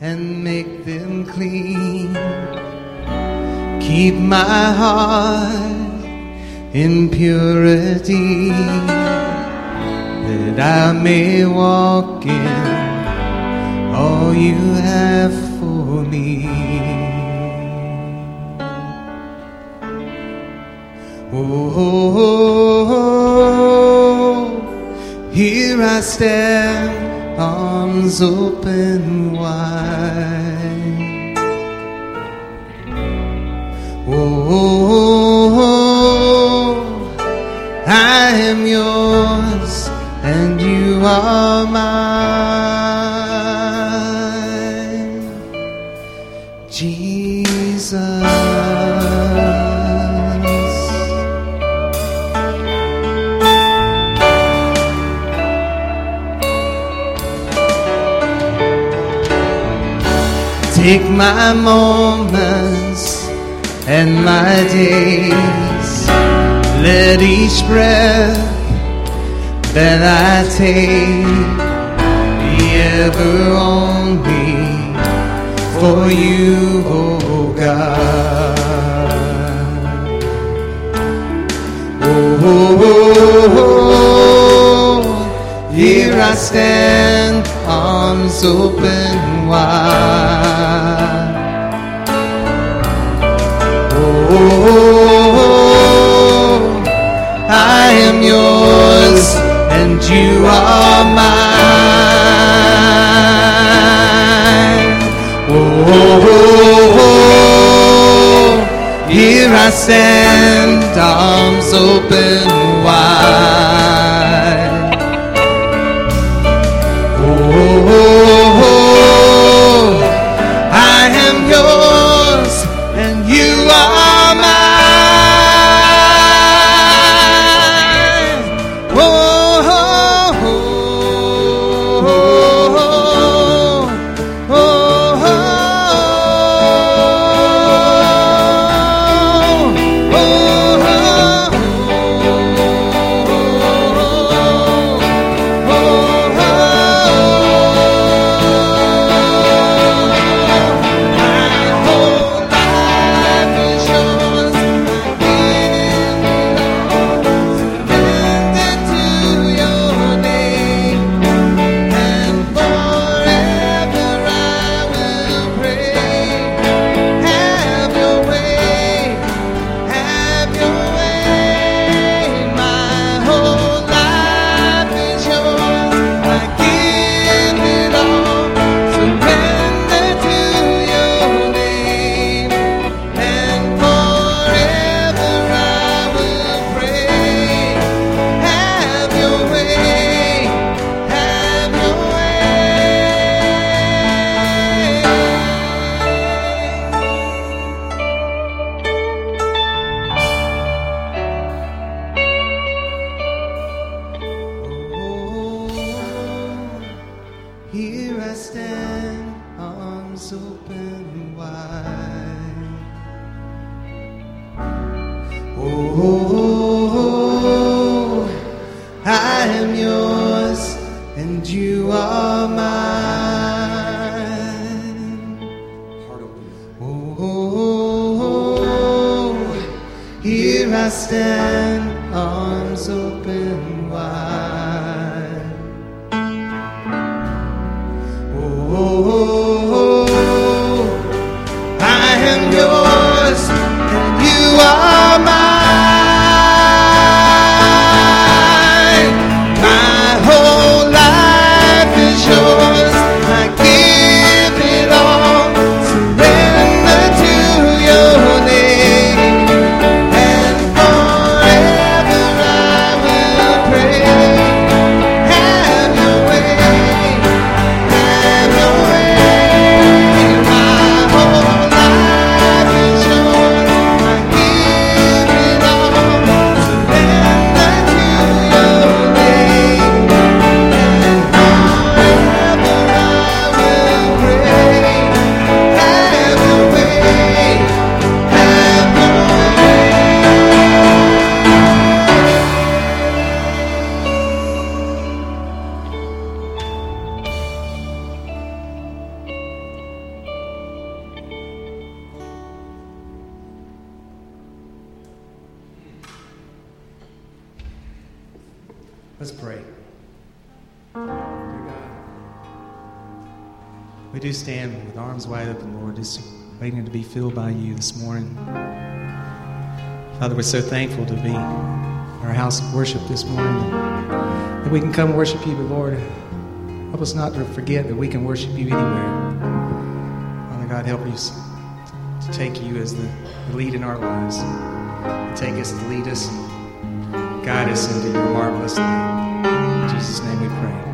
and make them clean. Keep my heart in purity that I may walk in all you have for me. Oh, here I stand, arms open wide. Oh, I am yours and you are mine. Take my moments and my days. Let each breath that I take be ever only for you, oh God. Oh, oh, oh, oh, here I stand, arms open wide. Oh, I am yours and you are mine. Oh, here I stand, stand, arms open wide. Oh, I am yours and you are mine. Oh, here I stand, We do stand with arms wide open, Lord, just waiting to be filled by you this morning. Father, we're so thankful to be in our house of worship this morning. That we can come worship you, but Lord, help us not to forget that we can worship you anywhere. Father God, help us to take you as the lead in our lives. Take us lead us, guide us into your marvelous light. In Jesus' name we pray.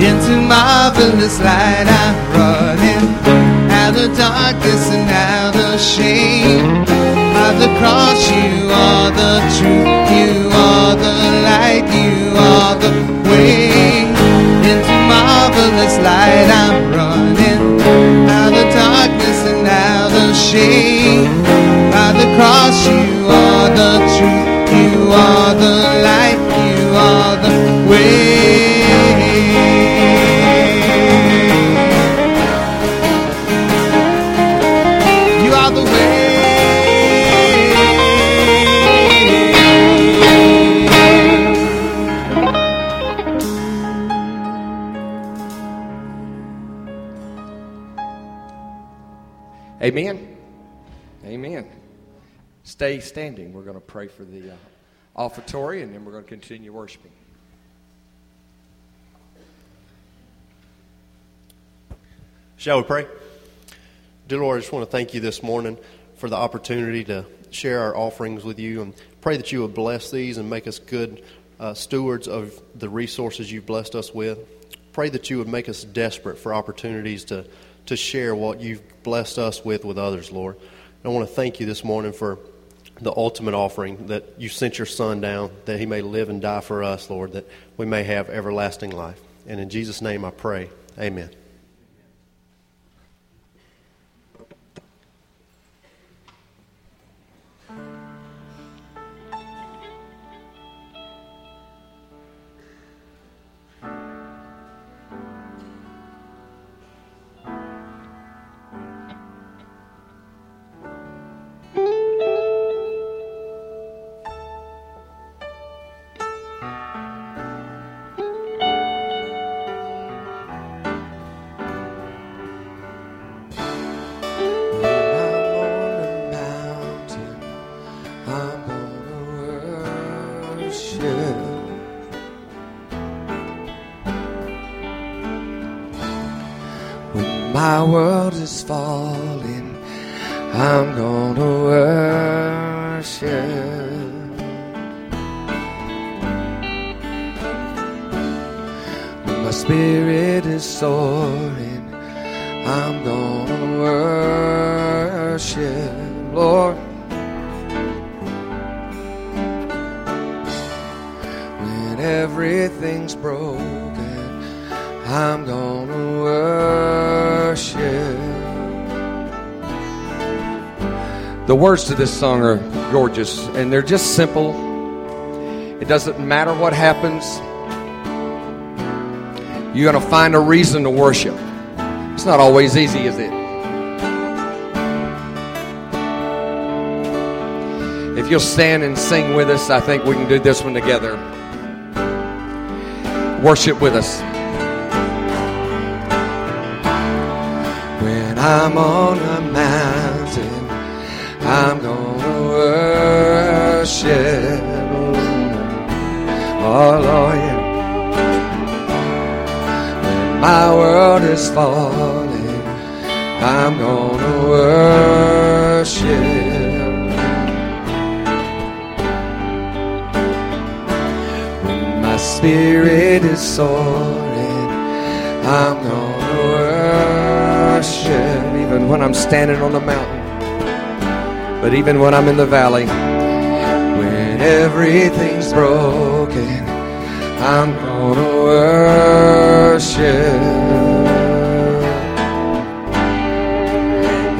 Into marvelous light I'm running out of darkness and out of shame. By the cross, you are the truth, you are the light, you are the way. Into marvelous light I'm running out of darkness and out of shame. By the cross, you are the truth. You are the light, you are the way. Amen. Amen. stay standing. We're going to pray for the uh, offertory, and then we're going to continue worshiping. Shall we pray? Dear Lord, I just want to thank you this morning for the opportunity to share our offerings with you and pray that you would bless these and make us good uh, stewards of the resources you've blessed us with. Pray that you would make us desperate for opportunities to, to share what you've blessed us with with others, Lord. And I want to thank you this morning for the ultimate offering that you sent your Son down, that he may live and die for us, Lord, that we may have everlasting life. And in Jesus' name I pray. Amen. Words to this song are gorgeous, and they're just simple. It doesn't matter what happens, you're going to find a reason to worship. It's not always easy, is it? If you'll stand and sing with us, I think we can do this one together. Worship with us. When I'm on a mountain, worship. Oh Lord. When my world is falling, I'm gonna worship. When my spirit is soaring, I'm gonna worship. Even when I'm standing on the mountain, but even when I'm in the valley, Everything's broken, I'm gonna worship.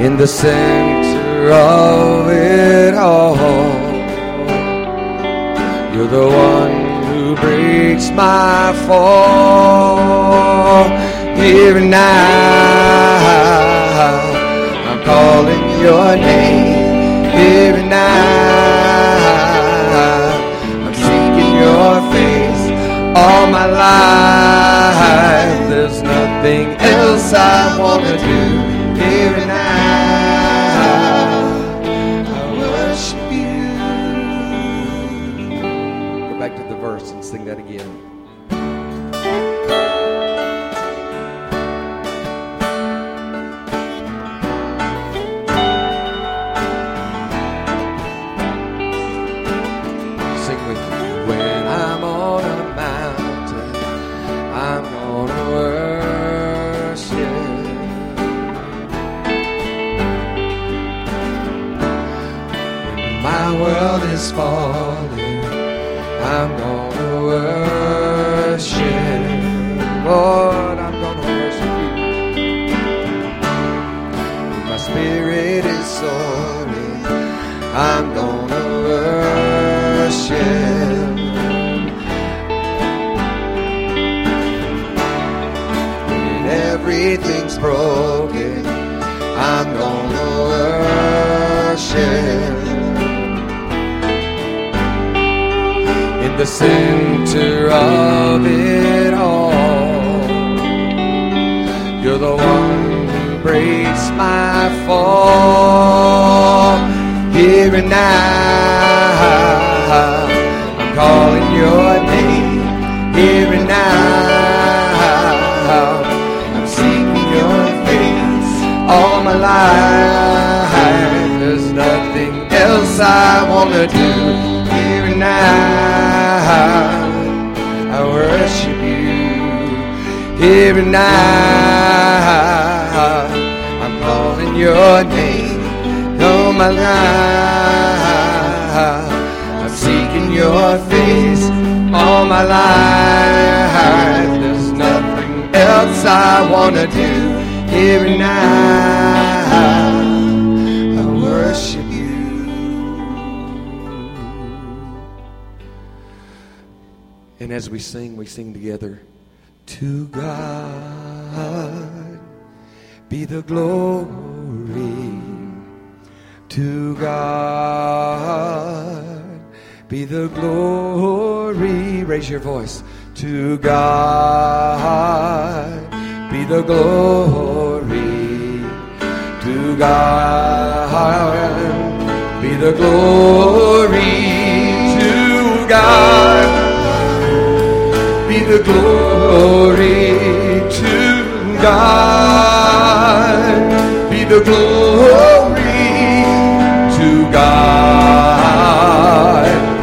In the center of it all, you're the one who breaks my fall. Here and now, I'm calling your name. Here and all my life. There's nothing else I wanna do. Here and now, I want to do here and now. I worship you. And as we sing, we sing together. To God be the glory. To God be the glory. Raise your voice. To God be the glory. To God be the glory. To God be the glory to God. Be the glory to God.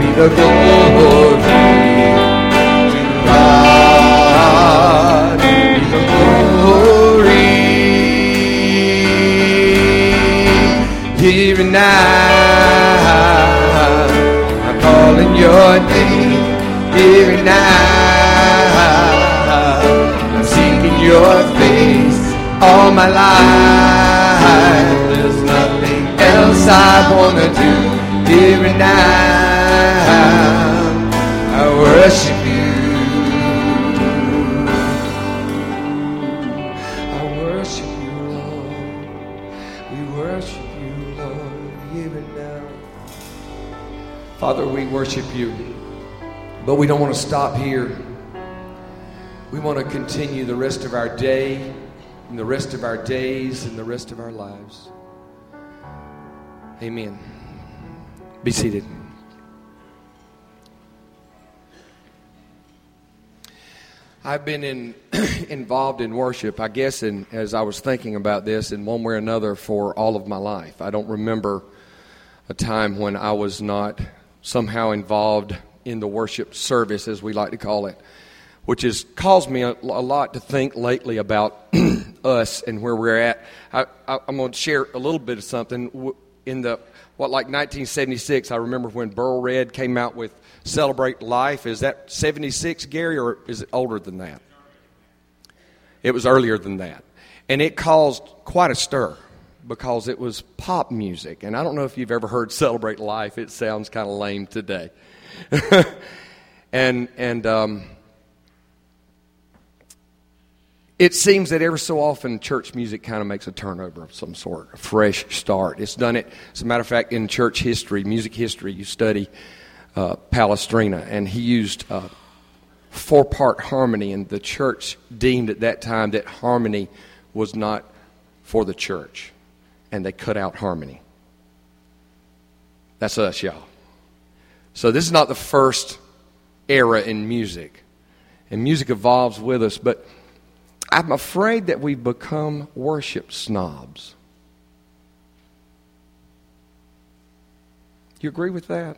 Be the glory now. I'm calling your name here and now. I'm seeking your face all my life. There's nothing else I wanna do here and now. I worship Father, we worship you. But we don't want to stop here. We want to continue the rest of our day, and the rest of our days, and the rest of our lives. Amen. Be seated. I've been in, involved in worship, I guess, in, as I was thinking about this, in one way or another for all of my life. I don't remember a time when I was not somehow involved in the worship service, as we like to call it, which has caused me a, a lot to think lately about us and where we're at. I, am going to share a little bit of something. In the, what, like 1976, I remember when Buryl Red came out with Celebrate Life. Is that 76, Gary, or is it older than that? It was earlier than that. And it caused quite a stir because it was pop music. And I don't know if you've ever heard Celebrate Life, it sounds kind of lame today. and and um, it seems that every so often church music kind of makes a turnover of some sort, a fresh start. It's done it, as a matter of fact, in church history, music history, you study uh, Palestrina, and he used uh, four part harmony, and the church deemed at that time that harmony was not for the church, and they cut out harmony. That's us, y'all. So this is not the first era in music. And music evolves with us, but I'm afraid that we've become worship snobs. You agree with that?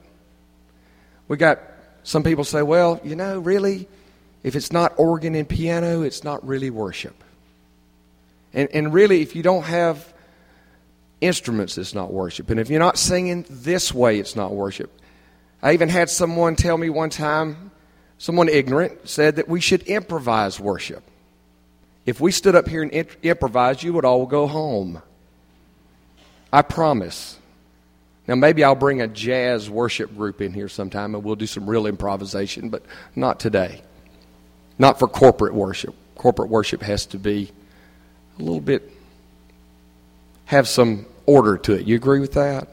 We got some people say, well, you know, really, if it's not organ and piano, it's not really worship. And, and really, if you don't have instruments, it's not worship. And if you're not singing this way, it's not worship. I even had someone tell me one time, someone ignorant, said that we should improvise worship. If we stood up here and imp- improvised, you would all go home. I promise. Now, maybe I'll bring a jazz worship group in here sometime and we'll do some real improvisation, but not today. Not for corporate worship. Corporate worship has to be a little bit, have some order to it. You agree with that?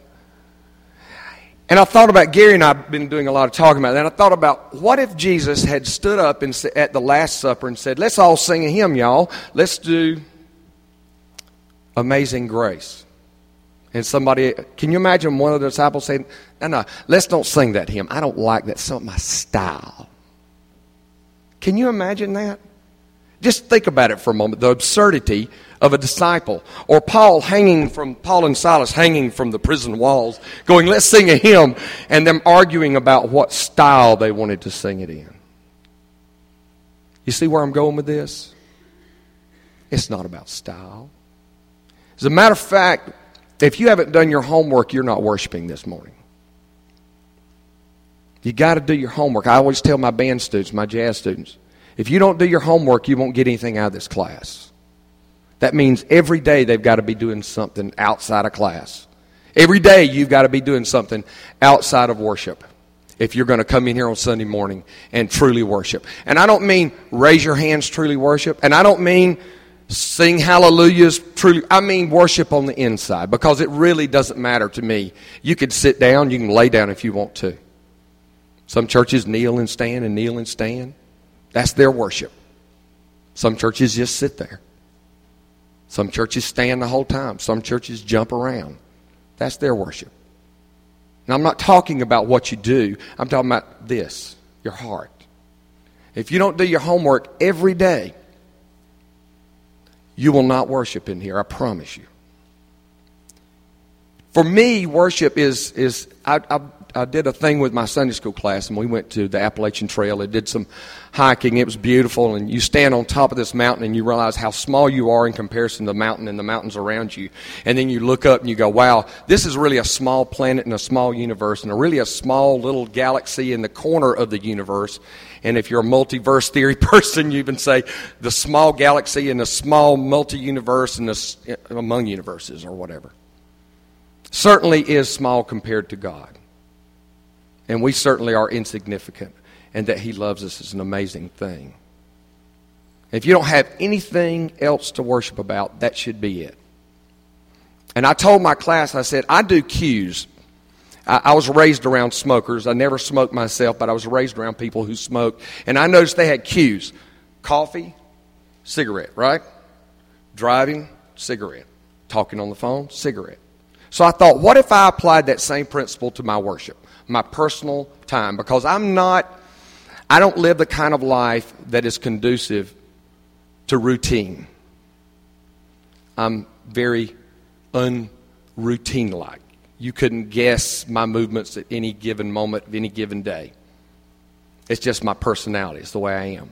And I thought about Gary and I've been doing a lot of talking about that. And I thought about what if Jesus had stood up and at the Last Supper and said, "Let's all sing a hymn, y'all. Let's do Amazing Grace." And somebody, can you imagine one of the disciples saying, No, no, let's don't sing that hymn. I don't like that. It's not my style. Can you imagine that? Just think about it for a moment the absurdity of a disciple. Or Paul hanging from, Paul and Silas hanging from the prison walls, going, Let's sing a hymn, and them arguing about what style they wanted to sing it in. You see where I'm going with this? It's not about style. As a matter of fact, if you haven't done your homework, you're not worshiping this morning. You got to do your homework. I always tell my band students, my jazz students, if you don't do your homework, you won't get anything out of this class. That means every day they've got to be doing something outside of class. Every day you've got to be doing something outside of worship if you're going to come in here on Sunday morning and truly worship. And I don't mean raise your hands, truly worship. And I don't mean sing hallelujahs truly i mean worship on the inside because it really doesn't matter to me you could sit down you can lay down if you want to some churches kneel and stand and kneel and stand that's their worship some churches just sit there some churches stand the whole time. Some churches jump around. That's their worship. Now i'm not talking about what you do. I'm talking about this your heart. If you don't do your homework every day you will not worship in here, I promise you. For me, worship is, is I, I, I, did a thing with my Sunday school class, and we went to the Appalachian Trail and did some hiking. It was beautiful, and you stand on top of this mountain and you realize how small you are in comparison to the mountain and the mountains around you. And then you look up and you go, wow, this is really a small planet and a small universe, and a really a small little galaxy in the corner of the universe. And if you're a multiverse theory person, you even say the small galaxy and the small multi universe and among universes or whatever. Certainly is small compared to God. And we certainly are insignificant. And that He loves us is an amazing thing. If you don't have anything else to worship about, that should be it. And I told my class, I said, I do cues. I, I was raised around smokers. I never smoked myself, but I was raised around people who smoked. And I noticed they had cues coffee, cigarette, right? Driving, cigarette. Talking on the phone, cigarette. So I thought, what if I applied that same principle to my worship, my personal time? Because I'm not, I don't live the kind of life that is conducive to routine. I'm very unroutine like. You couldn't guess my movements at any given moment of any given day. It's just my personality. It's the way I am.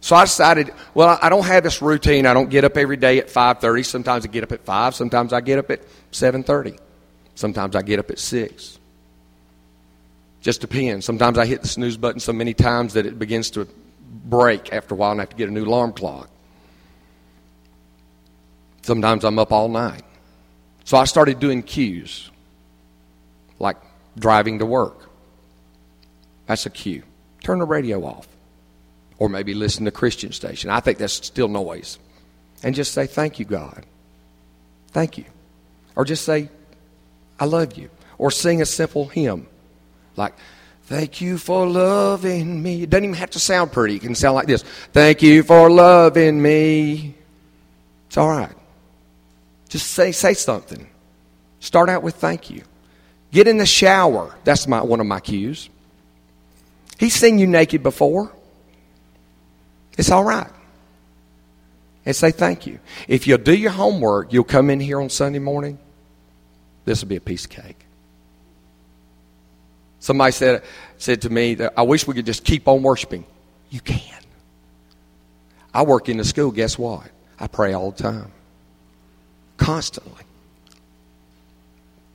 So I decided, well, I don't have this routine. I don't get up every day at 5:30. Sometimes I get up at 5, sometimes I get up at 7:30. Sometimes I get up at 6. Just depends. Sometimes I hit the snooze button so many times that it begins to break after a while and I have to get a new alarm clock. Sometimes I'm up all night. So I started doing cues like driving to work. That's a cue. Turn the radio off. Or maybe listen to Christian station. I think that's still noise. And just say, Thank you, God. Thank you. Or just say, I love you. Or sing a simple hymn like, Thank you for loving me. It doesn't even have to sound pretty. It can sound like this Thank you for loving me. It's all right. Just say, say something. Start out with thank you. Get in the shower. That's my, one of my cues. He's seen you naked before. It's all right. And say thank you. If you'll do your homework, you'll come in here on Sunday morning. This will be a piece of cake. Somebody said, said to me I wish we could just keep on worshiping. You can. I work in the school. Guess what? I pray all the time, constantly.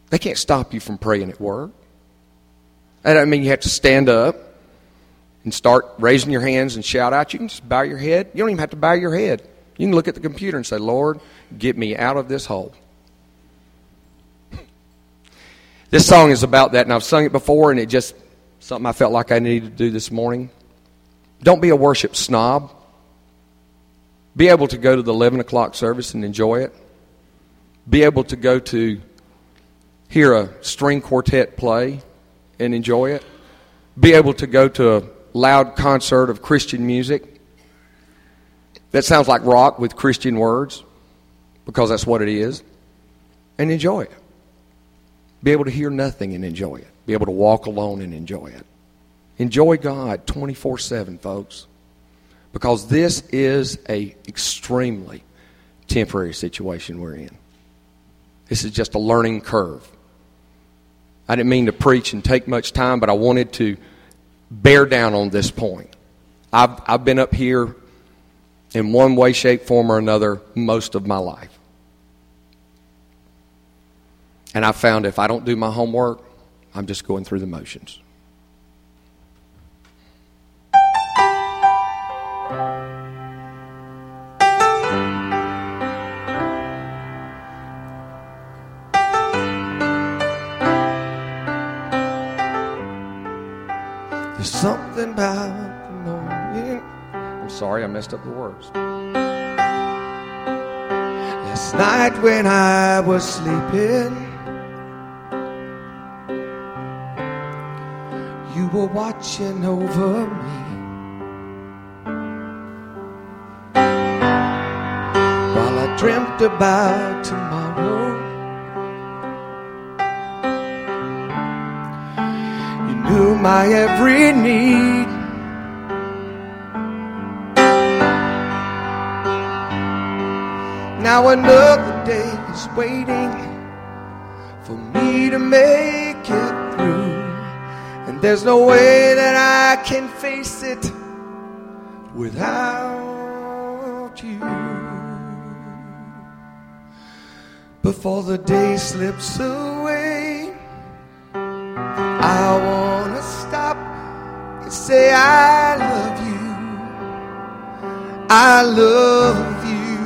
They can't stop you from praying at work. That doesn't mean you have to stand up and start raising your hands and shout out. You can just bow your head. You don't even have to bow your head. You can look at the computer and say, Lord, get me out of this hole. This song is about that, and I've sung it before, and it just something I felt like I needed to do this morning. Don't be a worship snob. Be able to go to the 11 o'clock service and enjoy it. Be able to go to hear a string quartet play and enjoy it, be able to go to a loud concert of Christian music that sounds like rock with Christian words, because that's what it is, and enjoy it. Be able to hear nothing and enjoy it, be able to walk alone and enjoy it. Enjoy God 24 7, folks, because this is a extremely temporary situation we're in. This is just a learning curve. I didn't mean to preach and take much time, but I wanted to bear down on this point. I've, I've been up here in one way, shape, form, or another most of my life. And I found if I don't do my homework, I'm just going through the motions. There's something about the morning. I'm sorry, I messed up the words. Last night when I was sleeping, were watching over me. While I dreamt about tomorrow, you knew my every need. Now another day is waiting for me to make it there's no way that I can face it without you. Before the day slips away, I wanna stop and say I love you. I love you.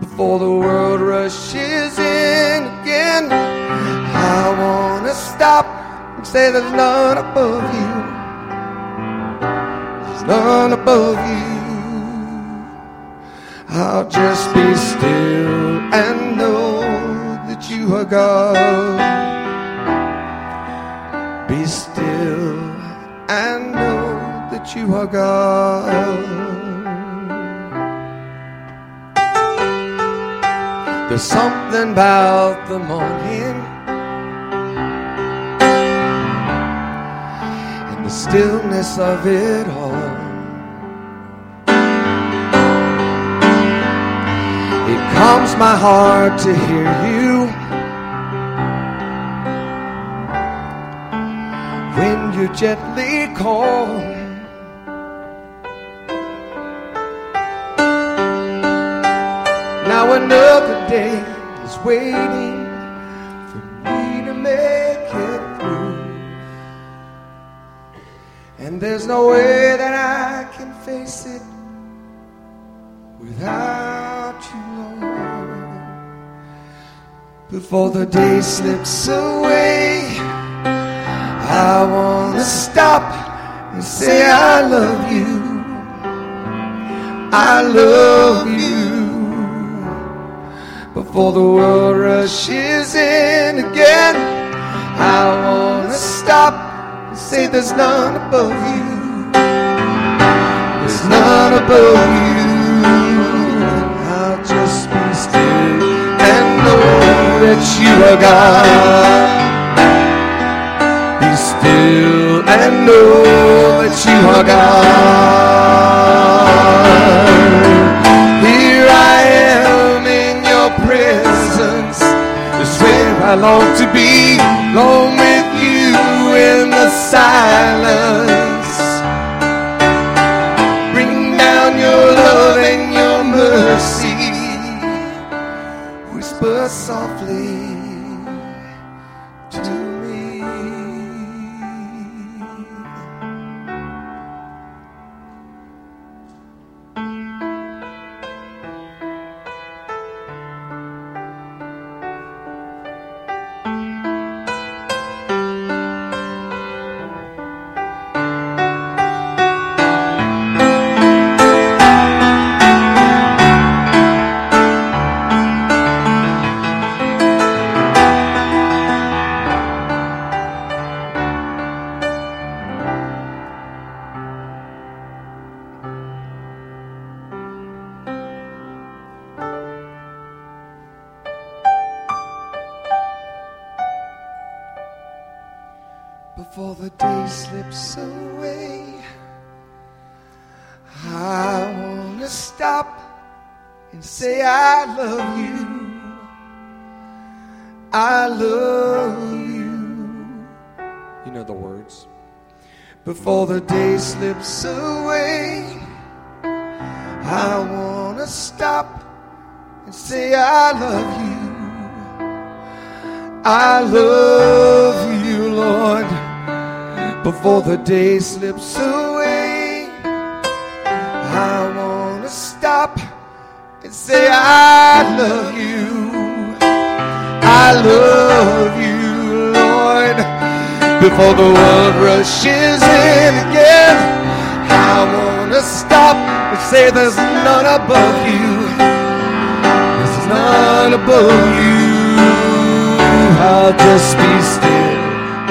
Before the world rushes in again, I wanna stop and say there's none above you. There's none above you. I'll just be still and know that you are God. Be still and know that you are God. There's something about the morning the stillness of it all. It calms my heart to hear you when you gently call. Now another day is waiting for me to make And there's no way that I can face it without you, Lord. Before the day slips away, I want to stop and say, I love you. I love you. Before the world rushes in again, I want to stop say, There's none above you. There's none above you. I'll just be still and know that you are God. Be still and know that you are God. Here I am in your presence. It's where I long to be, long silence. Bring down your love and your mercy. Whisper softly Before the day slips away, I want to stop and say, I love you. I love you, Lord. Before the day slips away, I want to stop and say, I love you. I love you. Before the world rushes in again, I want to stop and say, There's none above you. There's none above you. I'll just be still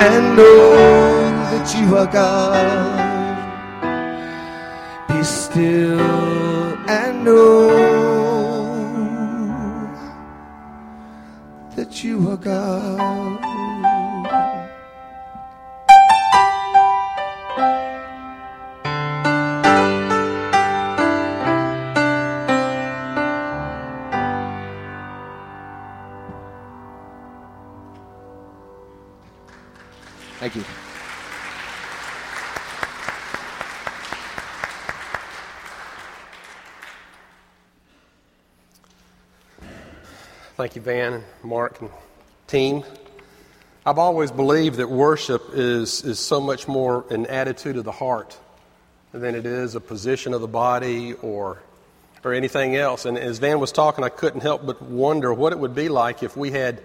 and know that you are God. Be still and know that you are God. Thank you. Thank you, Van Mark and team. I've always believed that worship is, is so much more an attitude of the heart than it is a position of the body or, or anything else. And as Van was talking, I couldn't help but wonder what it would be like if we had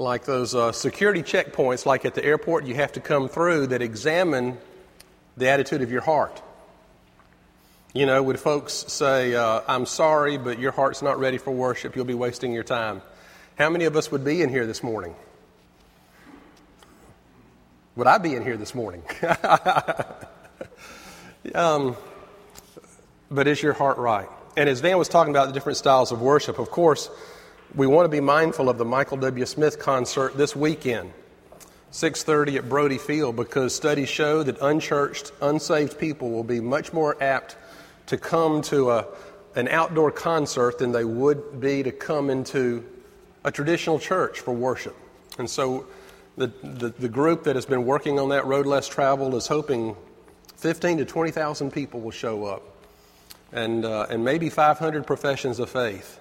like those uh, security checkpoints, like at the airport, you have to come through that examine the attitude of your heart. You know, would folks say, uh, I'm sorry, but your heart's not ready for worship, you'll be wasting your time? How many of us would be in here this morning? Would I be in here this morning? um, but is your heart right? And as Van was talking about the different styles of worship, of course, we want to be mindful of the Michael W. Smith concert this weekend, 6:30 at Brodie Field, because studies show that unchurched, unsaved people will be much more apt to come to a, an outdoor concert than they would be to come into a traditional church for worship. And so, the, the, the group that has been working on that road less traveled is hoping 15 to 20,000 people will show up, and uh, and maybe 500 professions of faith.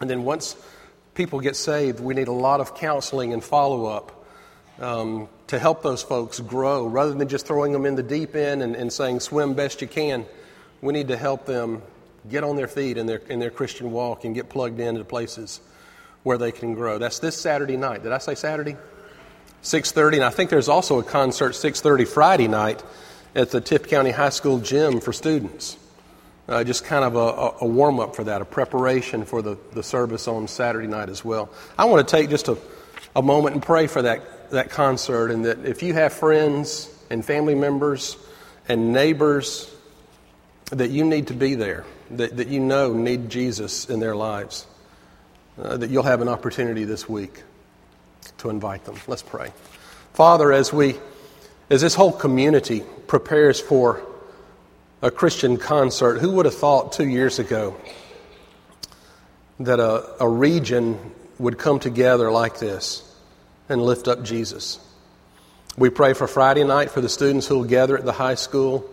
And then once people get saved, we need a lot of counseling and follow up um, to help those folks grow. Rather than just throwing them in the deep end and, and, saying, swim best you can, we need to help them get on their feet in their, in their Christian walk and get plugged into places where they can grow. That's this Saturday night. Did I say Saturday? 6.30. And I think there's also a concert 6.30 Friday night at the Tift County High School gym for students uh, just kind of a, a warm up for that, a preparation for the, the service on Saturday night as well. I want to take just a, a moment and pray for that, that concert, and that if you have friends and family members and neighbors that you need to be there, that, that you know need Jesus in their lives, uh, that you'll have an opportunity this week to invite them. Let's pray. Father, as we as this whole community prepares for a Christian concert. Who would have thought two years ago that a, a region would come together like this and lift up Jesus? We pray for Friday night for the students who will gather at the high school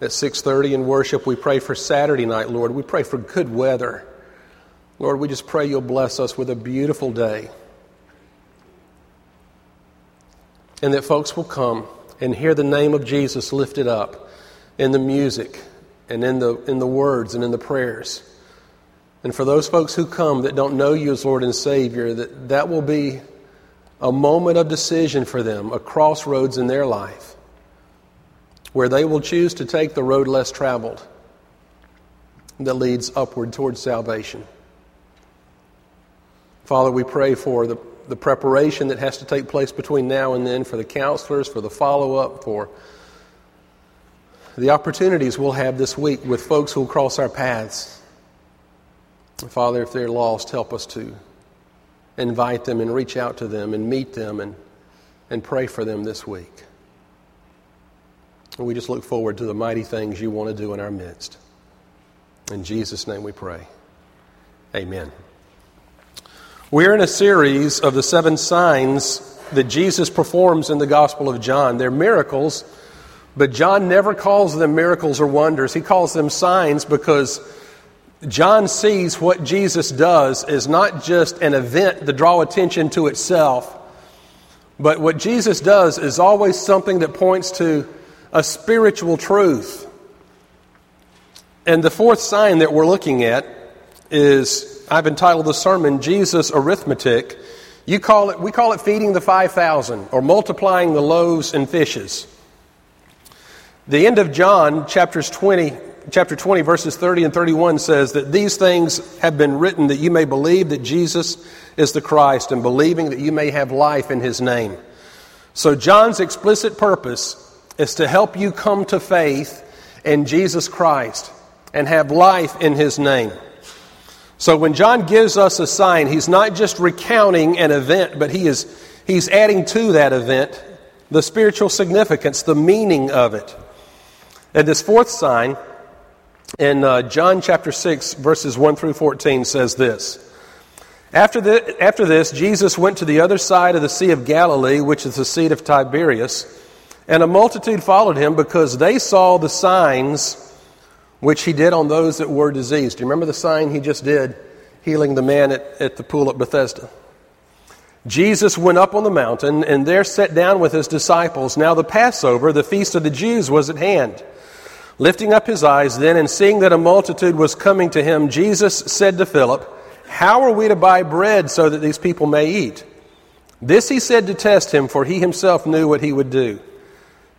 at 6:30 in worship. We pray for Saturday night, Lord. We pray for good weather. Lord, we just pray you'll bless us with a beautiful day. And that folks will come and hear the name of Jesus lifted up in the music and in the, in the words and in the prayers. And for those folks who come that don't know you as Lord and Savior, that, that will be a moment of decision for them, a crossroads in their life, where they will choose to take the road less traveled that leads upward towards salvation. Father, we pray for the, the preparation that has to take place between now and then, for the counselors, for the follow up, for the opportunities we'll have this week with folks who will cross our paths. Father, if they're lost, help us to invite them and reach out to them and meet them and, and pray for them this week. And we just look forward to the mighty things you want to do in our midst. In Jesus' name we pray. Amen. We're in a series of the seven signs that Jesus performs in the Gospel of John. They're miracles, but John never calls them miracles or wonders. He calls them signs because John sees what Jesus does is not just an event to draw attention to itself, but what Jesus does is always something that points to a spiritual truth. And the fourth sign that we're looking at is I've entitled the sermon Jesus Arithmetic. You call it, we call it feeding the 5,000 or multiplying the loaves and fishes. The end of John, chapters 20, chapter 20, verses 30 and 31 says that these things have been written that you may believe that Jesus is the Christ and believing that you may have life in his name. So, John's explicit purpose is to help you come to faith in Jesus Christ and have life in his name. So, when John gives us a sign, he's not just recounting an event, but he is, he's adding to that event the spiritual significance, the meaning of it. And this fourth sign, in uh, John chapter 6, verses 1 through 14, says this after, the, after this, Jesus went to the other side of the Sea of Galilee, which is the Sea of Tiberias, and a multitude followed him because they saw the signs which he did on those that were diseased. Do you remember the sign he just did, healing the man at, at the pool at Bethesda? Jesus went up on the mountain and there sat down with his disciples. Now the Passover, the feast of the Jews, was at hand. Lifting up his eyes then and seeing that a multitude was coming to him, Jesus said to Philip, How are we to buy bread so that these people may eat? This he said to test him, for he himself knew what he would do.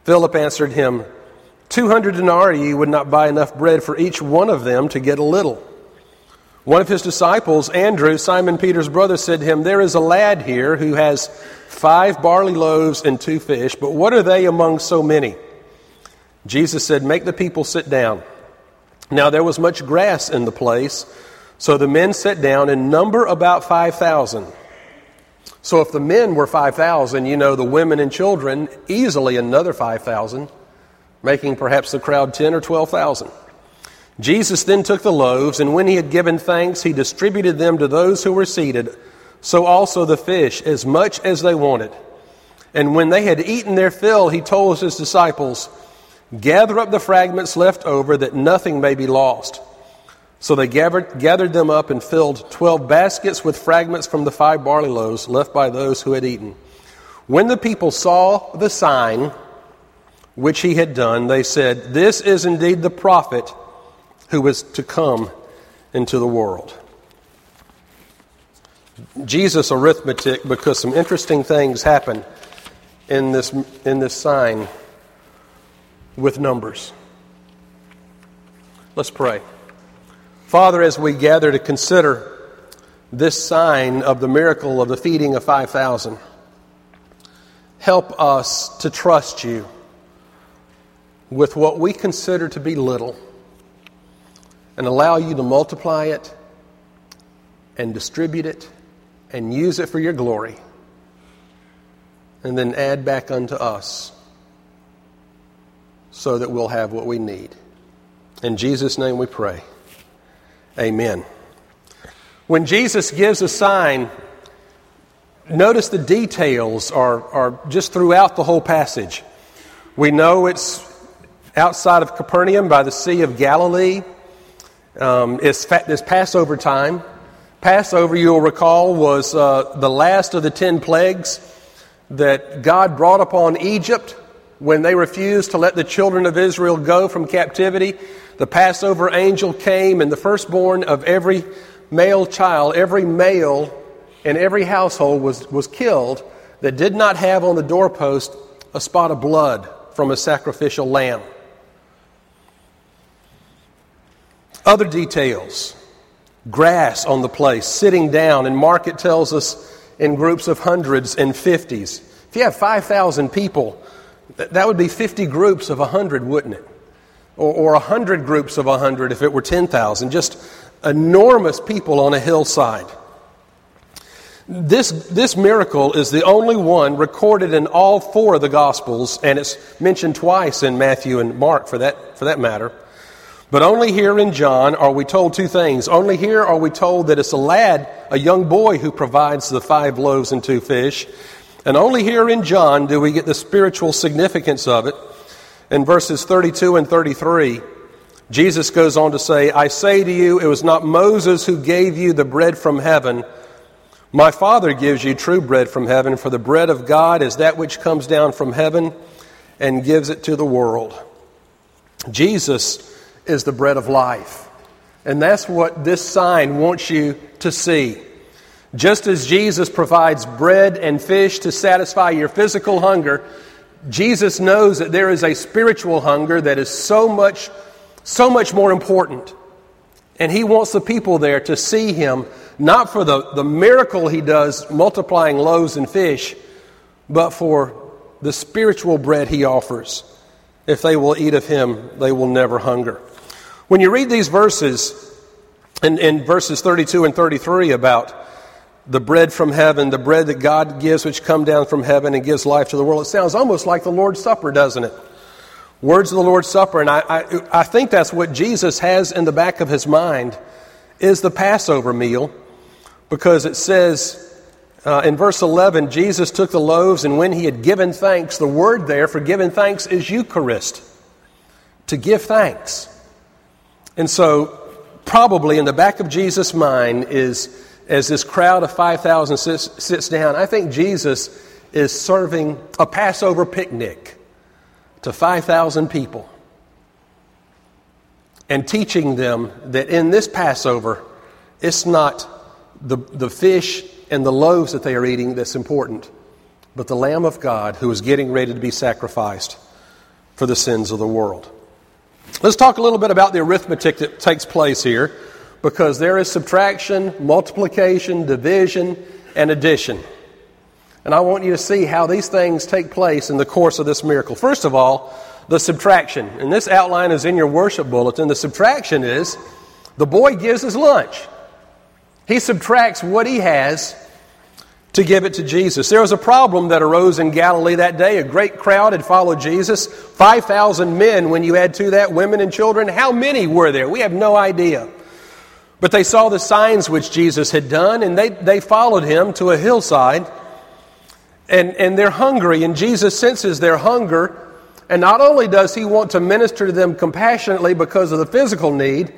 Philip answered him, Two hundred denarii would not buy enough bread for each one of them to get a little. One of his disciples, Andrew, Simon Peter's brother, said to him, There is a lad here who has five barley loaves and two fish, but what are they among so many? Jesus said, Make the people sit down. Now there was much grass in the place, so the men sat down in number about 5,000. So if the men were 5,000, you know the women and children easily another 5,000, making perhaps the crowd 10 or 12,000. Jesus then took the loaves, and when he had given thanks, he distributed them to those who were seated, so also the fish, as much as they wanted. And when they had eaten their fill, he told his disciples, Gather up the fragments left over, that nothing may be lost. So they gathered, gathered them up and filled twelve baskets with fragments from the five barley loaves left by those who had eaten. When the people saw the sign which he had done, they said, This is indeed the prophet who was to come into the world. Jesus arithmetic, because some interesting things happen in this, in this sign with numbers. Let's pray. Father, as we gather to consider this sign of the miracle of the feeding of 5,000, help us to trust you with what we consider to be little and allow you to multiply it and distribute it and use it for your glory and then add back unto us so that we'll have what we need. In Jesus' name we pray. Amen. When Jesus gives a sign, notice the details are, are just throughout the whole passage. We know it's outside of Capernaum by the Sea of Galilee. Um, it's, it's Passover time. Passover, you'll recall, was uh, the last of the ten plagues that God brought upon Egypt when they refused to let the children of Israel go from captivity, the Passover angel came, and the firstborn of every male child, every male in every household was, was killed that did not have on the doorpost a spot of blood from a sacrificial lamb. Other details grass on the place, sitting down, and Mark it tells us in groups of hundreds and fifties. If you have 5,000 people that would be 50 groups of 100, wouldn't it? Or, or 100 groups of 100 if it were 10,000. Just enormous people on a hillside. This, this miracle is the only one recorded in all four of the Gospels, and it's mentioned twice in Matthew and Mark for that, for that matter. But only here in John are we told two things. Only here are we told that it's a lad, a young boy, who provides the five loaves and two fish. And only here in John do we get the spiritual significance of it. In verses 32 and 33, Jesus goes on to say, I say to you, it was not Moses who gave you the bread from heaven my Father gives you true bread from heaven, for the bread of God is that which comes down from heaven and gives it to the world. Jesus is the bread of life. And that's what this sign wants you to see. Just as Jesus provides bread and fish to satisfy your physical hunger, Jesus knows that there is a spiritual hunger that is so much, so much more important. And he wants the people there to see him not for the, the miracle he does multiplying loaves and fish, but for the spiritual bread he offers. If they will eat of him, they will never hunger. When you read these verses, in, in verses 32 and 33 about the bread from heaven, the bread that God gives, which come down from heaven and gives life to the world, it sounds almost like the Lord's Supper, doesn't it? Words of the Lord's Supper, and I, I, I think that's what Jesus has in the back of his mind is the Passover meal because it says uh, in verse 11 Jesus took the loaves, and when he had given thanks, the word there for giving thanks is Eucharist, to give thanks. And so, probably in the back of Jesus' mind is as this crowd of 5,000 sits, sits down, I think Jesus is serving a Passover picnic to 5,000 people and teaching them that in this Passover, it's not the, the fish and the loaves that they are eating that's important, but the Lamb of God who is getting ready to be sacrificed for the sins of the world. Let's talk a little bit about the arithmetic that takes place here because there is subtraction, multiplication, division, and addition. And I want you to see how these things take place in the course of this miracle. First of all, the subtraction. And this outline is in your worship bulletin. The subtraction is the boy gives his lunch. He subtracts what he has to give it to Jesus. There was a problem that arose in Galilee that day. A great crowd had followed Jesus. 5,000 men, when you add to that women and children. How many were there? We have no idea. But they saw the signs which Jesus had done, and they, they followed him to a hillside. And, and they're hungry, and Jesus senses their hunger. And not only does he want to minister to them compassionately because of the physical need,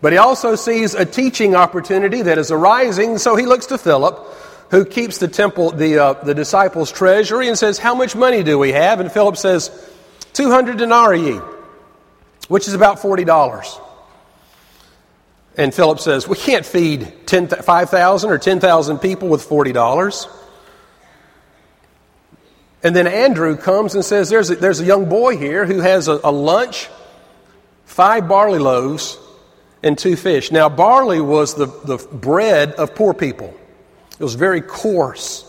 but he also sees a teaching opportunity that is arising, so he looks to Philip, who keeps the temple, the, uh, the disciples' treasury, and says, How much money do we have? And Philip says, 200 denarii, which is about $40. And Philip says, We can't feed 5,000 or 10,000 people with $40. And then Andrew comes and says, There's a, there's a young boy here who has a, a lunch, five barley loaves, and two fish. Now, barley was the, the bread of poor people, it was very coarse,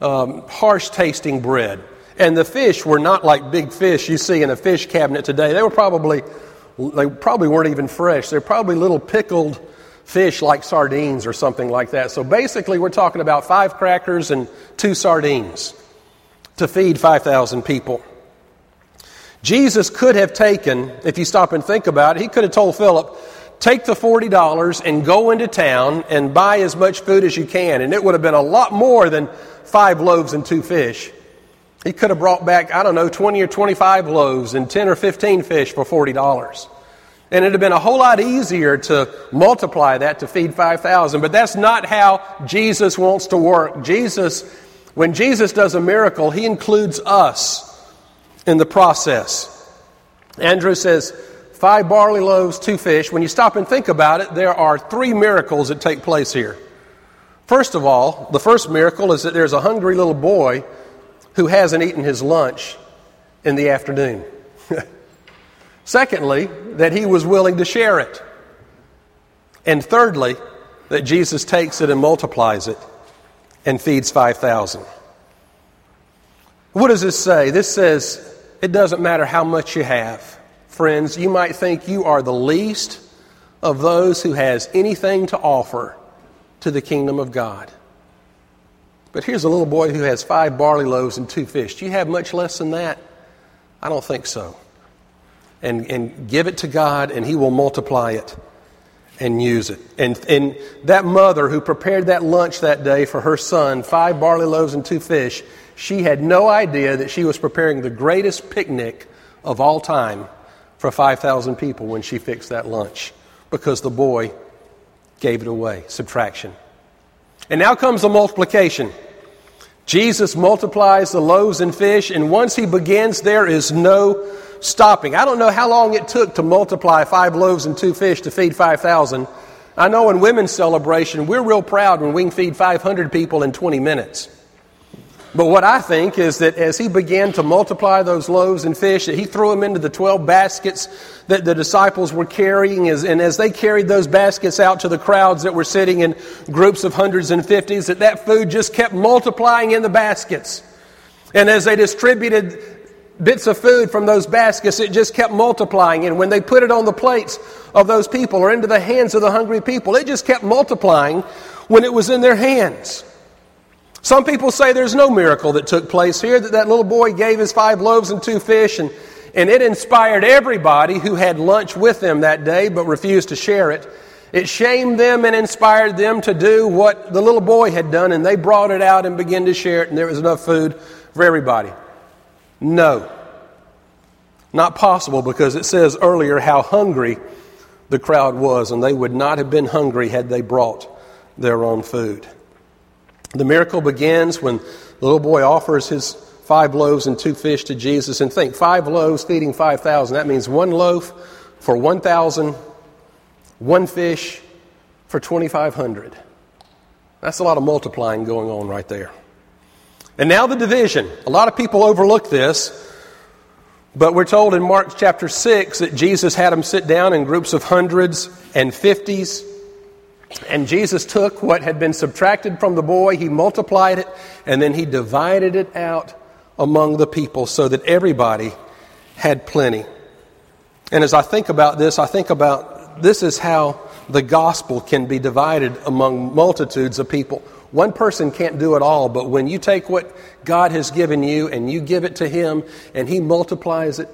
um, harsh tasting bread. And the fish were not like big fish you see in a fish cabinet today. They were probably, they probably weren't even fresh. They're probably little pickled fish like sardines or something like that. So basically, we're talking about five crackers and two sardines to feed 5,000 people. Jesus could have taken, if you stop and think about it, he could have told Philip, take the $40 and go into town and buy as much food as you can. And it would have been a lot more than five loaves and two fish. He could have brought back, I don't know, 20 or 25 loaves and 10 or 15 fish for $40. And it'd have been a whole lot easier to multiply that to feed 5,000. But that's not how Jesus wants to work. Jesus, when Jesus does a miracle, he includes us in the process. Andrew says, five barley loaves, two fish. When you stop and think about it, there are three miracles that take place here. First of all, the first miracle is that there's a hungry little boy who hasn't eaten his lunch in the afternoon. Secondly, that he was willing to share it. And thirdly, that Jesus takes it and multiplies it and feeds 5,000. What does this say? This says it doesn't matter how much you have friends, you might think you are the least of those who has anything to offer to the kingdom of God. But here's a little boy who has five barley loaves and two fish. Do you have much less than that? I don't think so. And, and give it to God, and He will multiply it and use it. And, and that mother who prepared that lunch that day for her son, five barley loaves and two fish, she had no idea that she was preparing the greatest picnic of all time for 5,000 people when she fixed that lunch because the boy gave it away. Subtraction. And now comes the multiplication. Jesus multiplies the loaves and fish, and once he begins, there is no stopping. I don't know how long it took to multiply five loaves and two fish to feed 5,000. I know in women's celebration, we're real proud when we can feed 500 people in 20 minutes. But what I think is that as he began to multiply those loaves and fish, that he threw them into the 12 baskets that the disciples were carrying. And as they carried those baskets out to the crowds that were sitting in groups of hundreds and fifties, that that food just kept multiplying in the baskets. And as they distributed bits of food from those baskets, it just kept multiplying. And when they put it on the plates of those people or into the hands of the hungry people, it just kept multiplying when it was in their hands. Some people say there's no miracle that took place here, that that little boy gave his five loaves and two fish, and, and it inspired everybody who had lunch with them that day but refused to share it. It shamed them and inspired them to do what the little boy had done, and they brought it out and began to share it, and there was enough food for everybody. No. Not possible because it says earlier how hungry the crowd was, and they would not have been hungry had they brought their own food. The miracle begins when the little boy offers his five loaves and two fish to Jesus. And think, five loaves feeding 5,000. That means one loaf for 1,000, one fish for 2,500. That's a lot of multiplying going on right there. And now the division. A lot of people overlook this, but we're told in Mark chapter 6 that Jesus had them sit down in groups of hundreds and fifties and Jesus took what had been subtracted from the boy, he multiplied it, and then he divided it out among the people so that everybody had plenty. And as I think about this, I think about this is how the gospel can be divided among multitudes of people. One person can't do it all, but when you take what God has given you and you give it to Him and He multiplies it,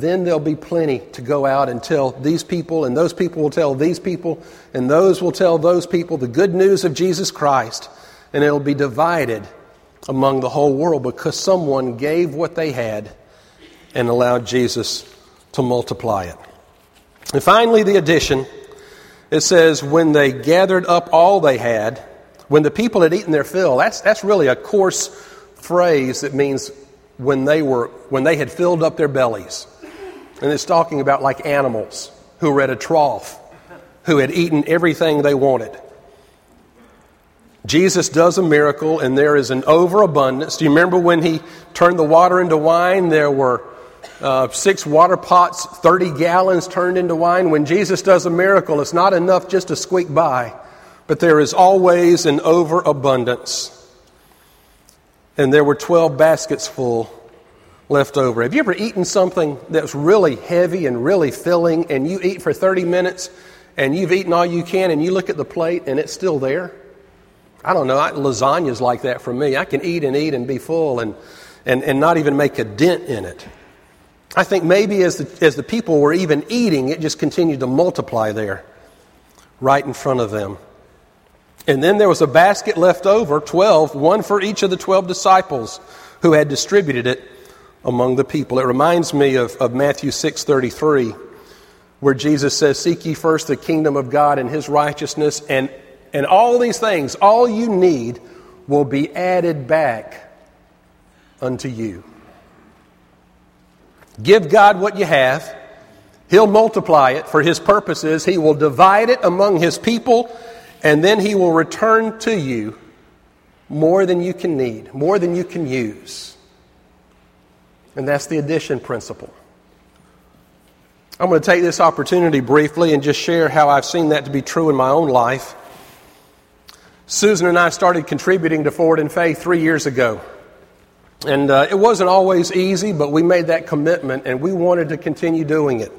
then there'll be plenty to go out and tell these people, and those people will tell these people, and those will tell those people the good news of Jesus Christ, and it'll be divided among the whole world because someone gave what they had and allowed Jesus to multiply it. And finally, the addition it says, when they gathered up all they had, when the people had eaten their fill, that's, that's really a coarse phrase that means when they, were, when they had filled up their bellies. And it's talking about like animals who were at a trough, who had eaten everything they wanted. Jesus does a miracle, and there is an overabundance. Do you remember when he turned the water into wine? There were uh, six water pots, 30 gallons turned into wine. When Jesus does a miracle, it's not enough just to squeak by, but there is always an overabundance. And there were 12 baskets full left over. Have you ever eaten something that's really heavy and really filling and you eat for 30 minutes and you've eaten all you can and you look at the plate and it's still there? I don't know. I, Lasagna's like that for me. I can eat and eat and be full and, and, and not even make a dent in it. I think maybe as the, as the people were even eating, it just continued to multiply there right in front of them. And then there was a basket left over, 12, one for each of the 12 disciples who had distributed it among the people. It reminds me of, of Matthew 6:33, where Jesus says, Seek ye first the kingdom of God and his righteousness, and, and all these things, all you need, will be added back unto you. Give God what you have. He'll multiply it for his purposes. He will divide it among his people, and then he will return to you more than you can need, more than you can use. And that's the addition principle. I'm going to take this opportunity briefly and just share how I've seen that to be true in my own life. Susan and I started contributing to Forward in Faith three years ago. And uh, it wasn't always easy, but we made that commitment and we wanted to continue doing it.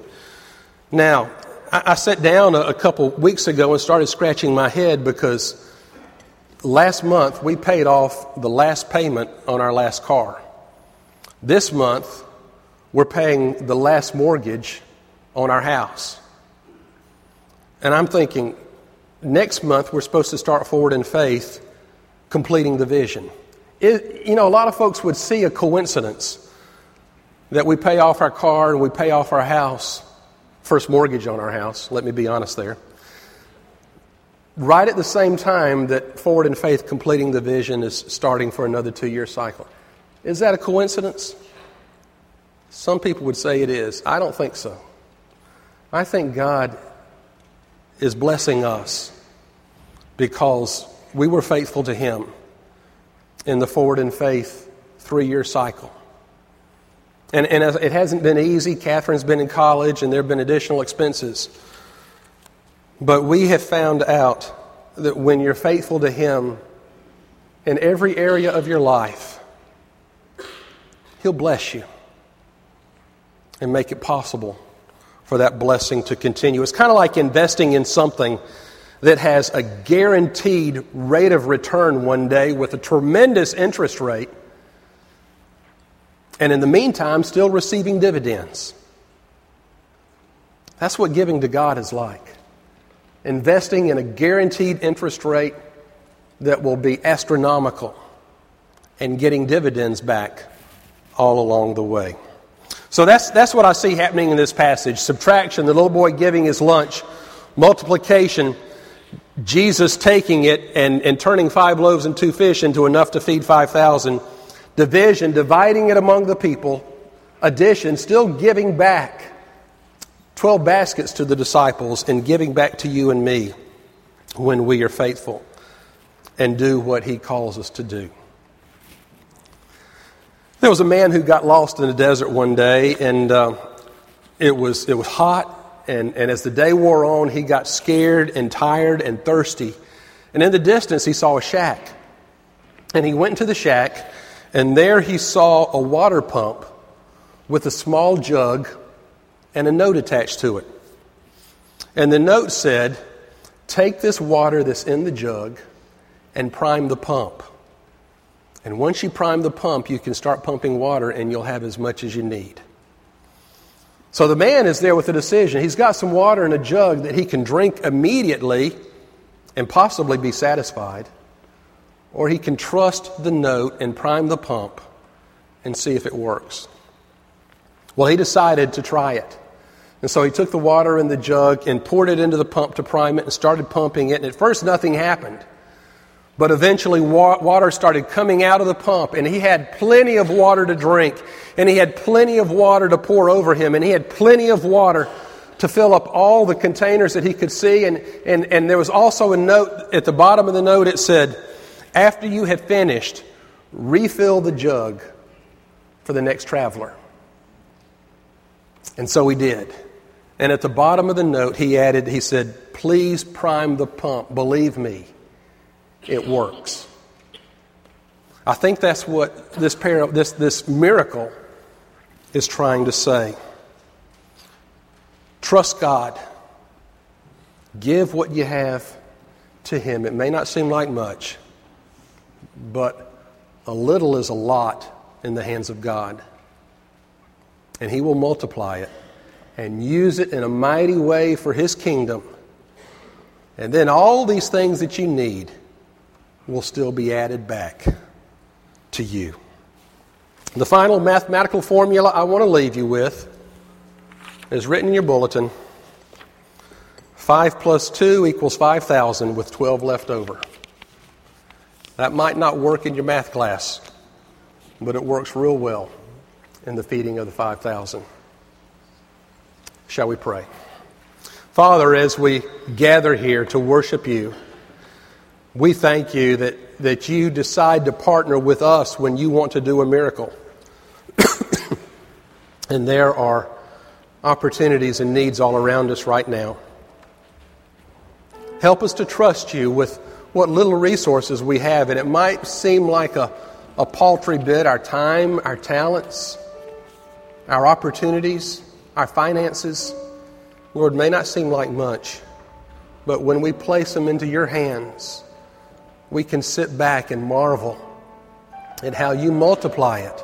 Now, I, I sat down a, a couple weeks ago and started scratching my head because last month we paid off the last payment on our last car. This month we're paying the last mortgage on our house. And I'm thinking, next month we're supposed to start forward in faith, completing the vision. It, you know, a lot of folks would see a coincidence that we pay off our car and we pay off our house, first mortgage on our house, let me be honest there. Right at the same time that Forward in Faith completing the vision is starting for another two year cycle. Is that a coincidence? Some people would say it is. I don't think so. I think God is blessing us because we were faithful to Him in the Forward in Faith three year cycle. And, and it hasn't been easy. Catherine's been in college and there have been additional expenses. But we have found out that when you're faithful to Him in every area of your life, He'll bless you and make it possible for that blessing to continue. It's kind of like investing in something that has a guaranteed rate of return one day with a tremendous interest rate, and in the meantime, still receiving dividends. That's what giving to God is like. Investing in a guaranteed interest rate that will be astronomical and getting dividends back all along the way. So that's, that's what I see happening in this passage. Subtraction, the little boy giving his lunch. Multiplication, Jesus taking it and, and turning five loaves and two fish into enough to feed 5,000. Division, dividing it among the people. Addition, still giving back 12 baskets to the disciples and giving back to you and me when we are faithful and do what he calls us to do. There was a man who got lost in the desert one day, and uh, it, was, it was hot. And, and as the day wore on, he got scared and tired and thirsty. And in the distance, he saw a shack. And he went into the shack, and there he saw a water pump with a small jug and a note attached to it. And the note said, Take this water that's in the jug and prime the pump. And once you prime the pump, you can start pumping water and you'll have as much as you need. So the man is there with a decision. He's got some water in a jug that he can drink immediately and possibly be satisfied. Or he can trust the note and prime the pump and see if it works. Well, he decided to try it. And so he took the water in the jug and poured it into the pump to prime it and started pumping it. And at first, nothing happened. But eventually, water started coming out of the pump, and he had plenty of water to drink, and he had plenty of water to pour over him, and he had plenty of water to fill up all the containers that he could see. And, and, and there was also a note at the bottom of the note, it said, After you have finished, refill the jug for the next traveler. And so he did. And at the bottom of the note, he added, he said, Please prime the pump. Believe me it works. I think that's what this, par- this, this miracle is trying to say. Trust God. Give what you have to Him. It may not seem like much, but a little is a lot in the hands of God. And He will multiply it and use it in a mighty way for His kingdom. And then all these things that you need will still be added back to you. The final mathematical formula I want to leave you with is written in your bulletin 5 plus 2 equals 5,000 with 12 left over. That might not work in your math class, but it works real well in the feeding of the 5,000. Shall we pray? Father, as we gather here to worship you, we thank you that, that you decide to partner with us when you want to do a miracle. and there are opportunities and needs all around us right now. Help us to trust you with what little resources we have. And it might seem like a, a paltry bit our time, our talents, our opportunities, our finances. Lord, may not seem like much, but when we place them into your hands, we can sit back and marvel at how you multiply it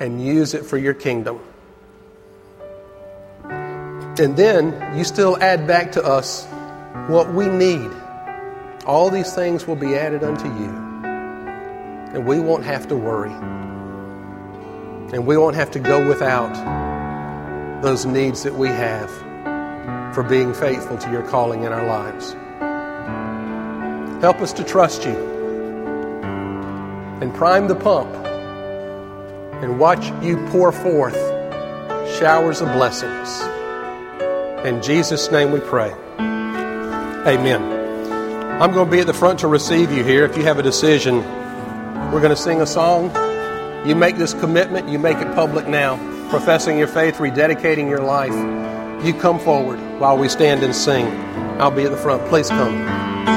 and use it for your kingdom. And then you still add back to us what we need. All these things will be added unto you. And we won't have to worry. And we won't have to go without those needs that we have for being faithful to your calling in our lives. Help us to trust you and prime the pump and watch you pour forth showers of blessings. In Jesus' name we pray. Amen. I'm going to be at the front to receive you here. If you have a decision, we're going to sing a song. You make this commitment, you make it public now, professing your faith, rededicating your life. You come forward while we stand and sing. I'll be at the front. Please come.